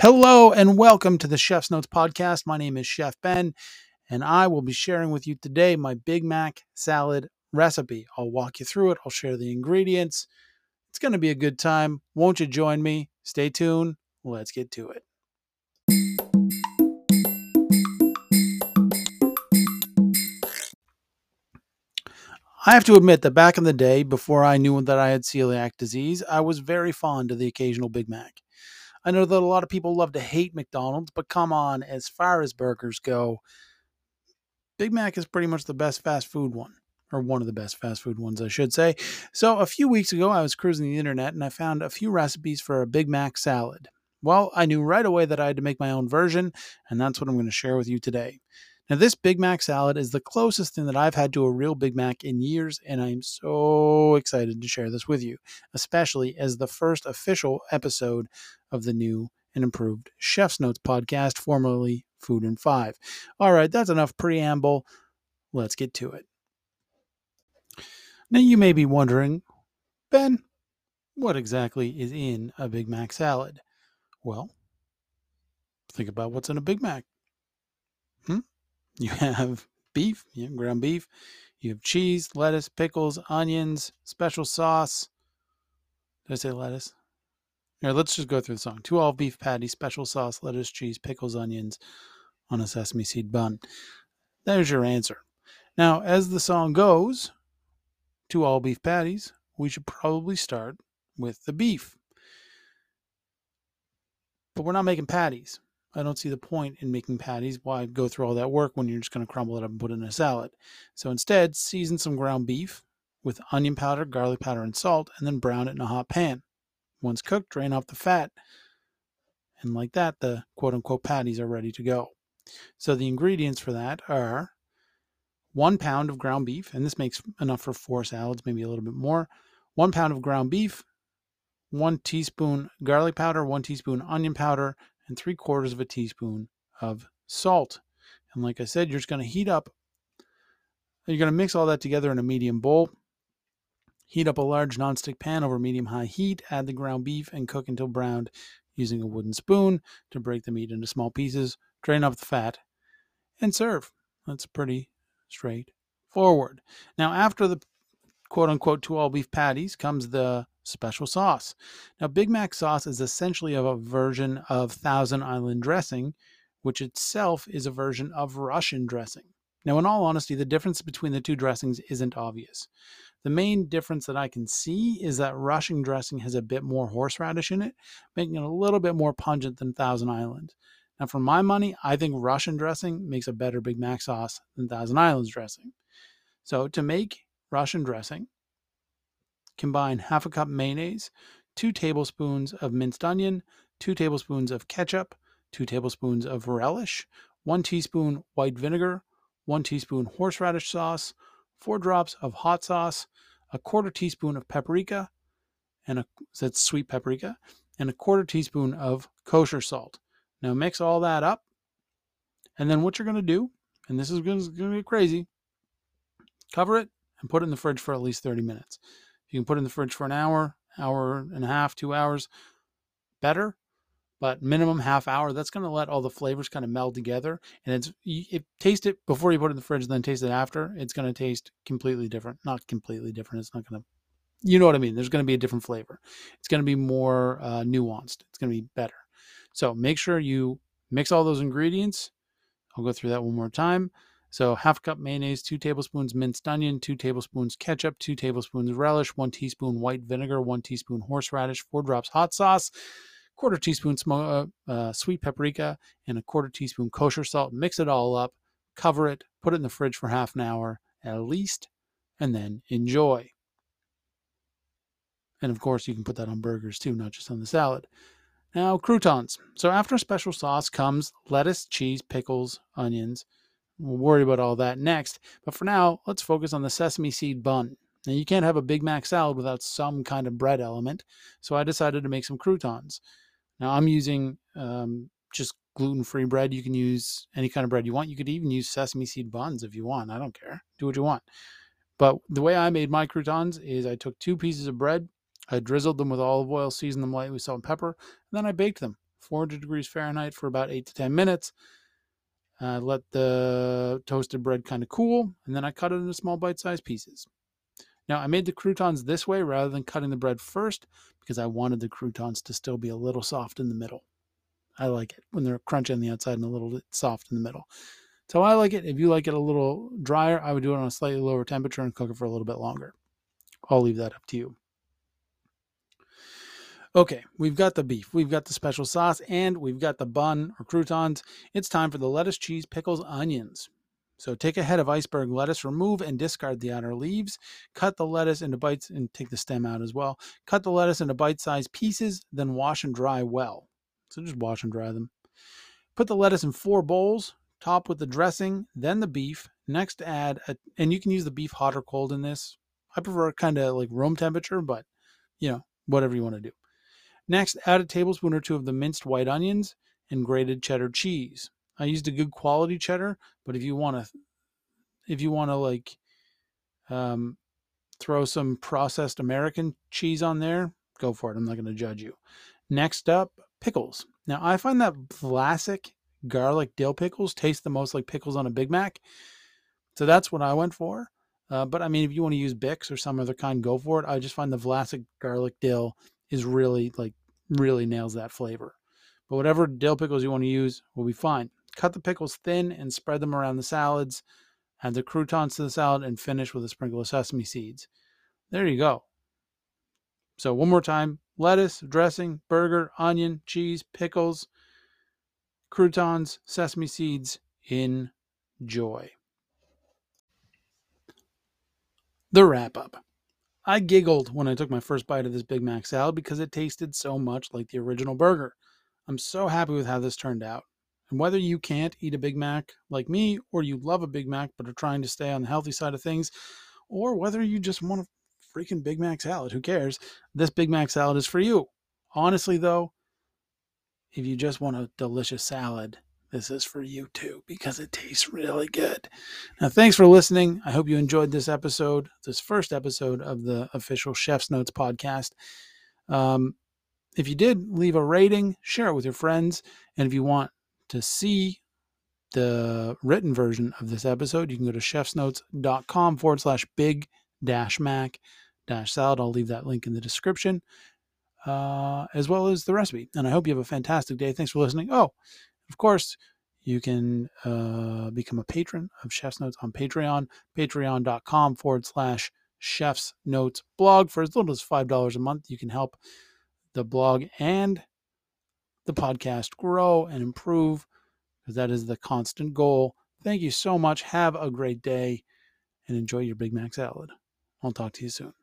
Hello and welcome to the Chef's Notes podcast. My name is Chef Ben, and I will be sharing with you today my Big Mac salad recipe. I'll walk you through it, I'll share the ingredients. It's going to be a good time. Won't you join me? Stay tuned. Let's get to it. I have to admit that back in the day, before I knew that I had celiac disease, I was very fond of the occasional Big Mac. I know that a lot of people love to hate McDonald's, but come on, as far as burgers go, Big Mac is pretty much the best fast food one, or one of the best fast food ones, I should say. So, a few weeks ago, I was cruising the internet and I found a few recipes for a Big Mac salad. Well, I knew right away that I had to make my own version, and that's what I'm going to share with you today. Now, this Big Mac salad is the closest thing that I've had to a real Big Mac in years, and I'm so excited to share this with you, especially as the first official episode of the new and improved Chef's Notes podcast, formerly Food and Five. All right, that's enough preamble. Let's get to it. Now, you may be wondering, Ben, what exactly is in a Big Mac salad? Well, think about what's in a Big Mac. Hmm? You have beef, you have ground beef, you have cheese, lettuce, pickles, onions, special sauce. Did I say lettuce? Here, let's just go through the song. Two all beef patties, special sauce, lettuce, cheese, pickles, onions on a sesame seed bun. There's your answer. Now, as the song goes, two all beef patties, we should probably start with the beef. But we're not making patties. I don't see the point in making patties. Why go through all that work when you're just going to crumble it up and put it in a salad? So instead, season some ground beef with onion powder, garlic powder, and salt, and then brown it in a hot pan. Once cooked, drain off the fat. And like that, the quote unquote patties are ready to go. So the ingredients for that are one pound of ground beef, and this makes enough for four salads, maybe a little bit more. One pound of ground beef, one teaspoon garlic powder, one teaspoon onion powder, and three quarters of a teaspoon of salt. And like I said, you're just going to heat up, you're going to mix all that together in a medium bowl. Heat up a large nonstick pan over medium high heat, add the ground beef, and cook until browned using a wooden spoon to break the meat into small pieces. Drain off the fat and serve. That's pretty straightforward. Now, after the quote unquote two all beef patties comes the special sauce. Now, Big Mac sauce is essentially a version of Thousand Island dressing, which itself is a version of Russian dressing. Now, in all honesty, the difference between the two dressings isn't obvious. The main difference that I can see is that Russian dressing has a bit more horseradish in it, making it a little bit more pungent than Thousand Island. Now, for my money, I think Russian dressing makes a better Big Mac sauce than Thousand Islands dressing. So, to make Russian dressing, combine half a cup mayonnaise, two tablespoons of minced onion, two tablespoons of ketchup, two tablespoons of relish, one teaspoon white vinegar, one teaspoon horseradish sauce, four drops of hot sauce, a quarter teaspoon of paprika, and a that's sweet paprika, and a quarter teaspoon of kosher salt. Now mix all that up, and then what you're going to do, and this is going to be crazy, cover it and put it in the fridge for at least 30 minutes. You can put it in the fridge for an hour, hour and a half, two hours, better. But minimum half hour. That's going to let all the flavors kind of meld together, and it's you, taste it before you put it in the fridge, and then taste it after. It's going to taste completely different. Not completely different. It's not going to, you know what I mean. There's going to be a different flavor. It's going to be more uh, nuanced. It's going to be better. So make sure you mix all those ingredients. I'll go through that one more time. So half cup mayonnaise, two tablespoons minced onion, two tablespoons ketchup, two tablespoons relish, one teaspoon white vinegar, one teaspoon horseradish, four drops hot sauce, quarter teaspoon uh, uh, sweet paprika, and a quarter teaspoon kosher salt. Mix it all up, cover it, put it in the fridge for half an hour at least, and then enjoy. And of course, you can put that on burgers too, not just on the salad. Now, croutons. So after special sauce comes lettuce, cheese, pickles, onions We'll worry about all that next. But for now, let's focus on the sesame seed bun. Now, you can't have a Big Mac salad without some kind of bread element, so I decided to make some croutons. Now, I'm using um, just gluten free bread. You can use any kind of bread you want. You could even use sesame seed buns if you want. I don't care. Do what you want. But the way I made my croutons is I took two pieces of bread, I drizzled them with olive oil, seasoned them lightly with salt and pepper, and then I baked them 400 degrees Fahrenheit for about eight to 10 minutes. Uh, let the toasted bread kind of cool, and then I cut it into small bite sized pieces. Now, I made the croutons this way rather than cutting the bread first because I wanted the croutons to still be a little soft in the middle. I like it when they're crunchy on the outside and a little soft in the middle. So I like it. If you like it a little drier, I would do it on a slightly lower temperature and cook it for a little bit longer. I'll leave that up to you. Okay, we've got the beef, we've got the special sauce, and we've got the bun or croutons. It's time for the lettuce, cheese, pickles, onions. So take a head of iceberg lettuce, remove and discard the outer leaves. Cut the lettuce into bites and take the stem out as well. Cut the lettuce into bite sized pieces, then wash and dry well. So just wash and dry them. Put the lettuce in four bowls, top with the dressing, then the beef. Next, add, a, and you can use the beef hot or cold in this. I prefer kind of like room temperature, but you know, whatever you want to do. Next, add a tablespoon or two of the minced white onions and grated cheddar cheese. I used a good quality cheddar, but if you want to, if you want to like, um, throw some processed American cheese on there, go for it. I'm not going to judge you. Next up, pickles. Now I find that Vlasic garlic dill pickles taste the most like pickles on a Big Mac. So that's what I went for. Uh, but I mean, if you want to use Bix or some other kind, go for it. I just find the Vlasic garlic dill is really like really nails that flavor. But whatever dill pickles you want to use will be fine. Cut the pickles thin and spread them around the salads. Add the croutons to the salad and finish with a sprinkle of sesame seeds. There you go. So one more time, lettuce, dressing, burger, onion, cheese, pickles, croutons, sesame seeds. Enjoy. The wrap up. I giggled when I took my first bite of this Big Mac salad because it tasted so much like the original burger. I'm so happy with how this turned out. And whether you can't eat a Big Mac like me, or you love a Big Mac but are trying to stay on the healthy side of things, or whether you just want a freaking Big Mac salad, who cares? This Big Mac salad is for you. Honestly, though, if you just want a delicious salad, this is for you too because it tastes really good. Now, thanks for listening. I hope you enjoyed this episode, this first episode of the official Chef's Notes podcast. Um, if you did, leave a rating, share it with your friends. And if you want to see the written version of this episode, you can go to chefsnotes.com forward slash big dash mac dash salad. I'll leave that link in the description, uh, as well as the recipe. And I hope you have a fantastic day. Thanks for listening. Oh, of course, you can uh, become a patron of Chef's Notes on Patreon, patreon.com forward slash Chef's Notes blog. For as little as $5 a month, you can help the blog and the podcast grow and improve because that is the constant goal. Thank you so much. Have a great day and enjoy your Big Mac salad. I'll talk to you soon.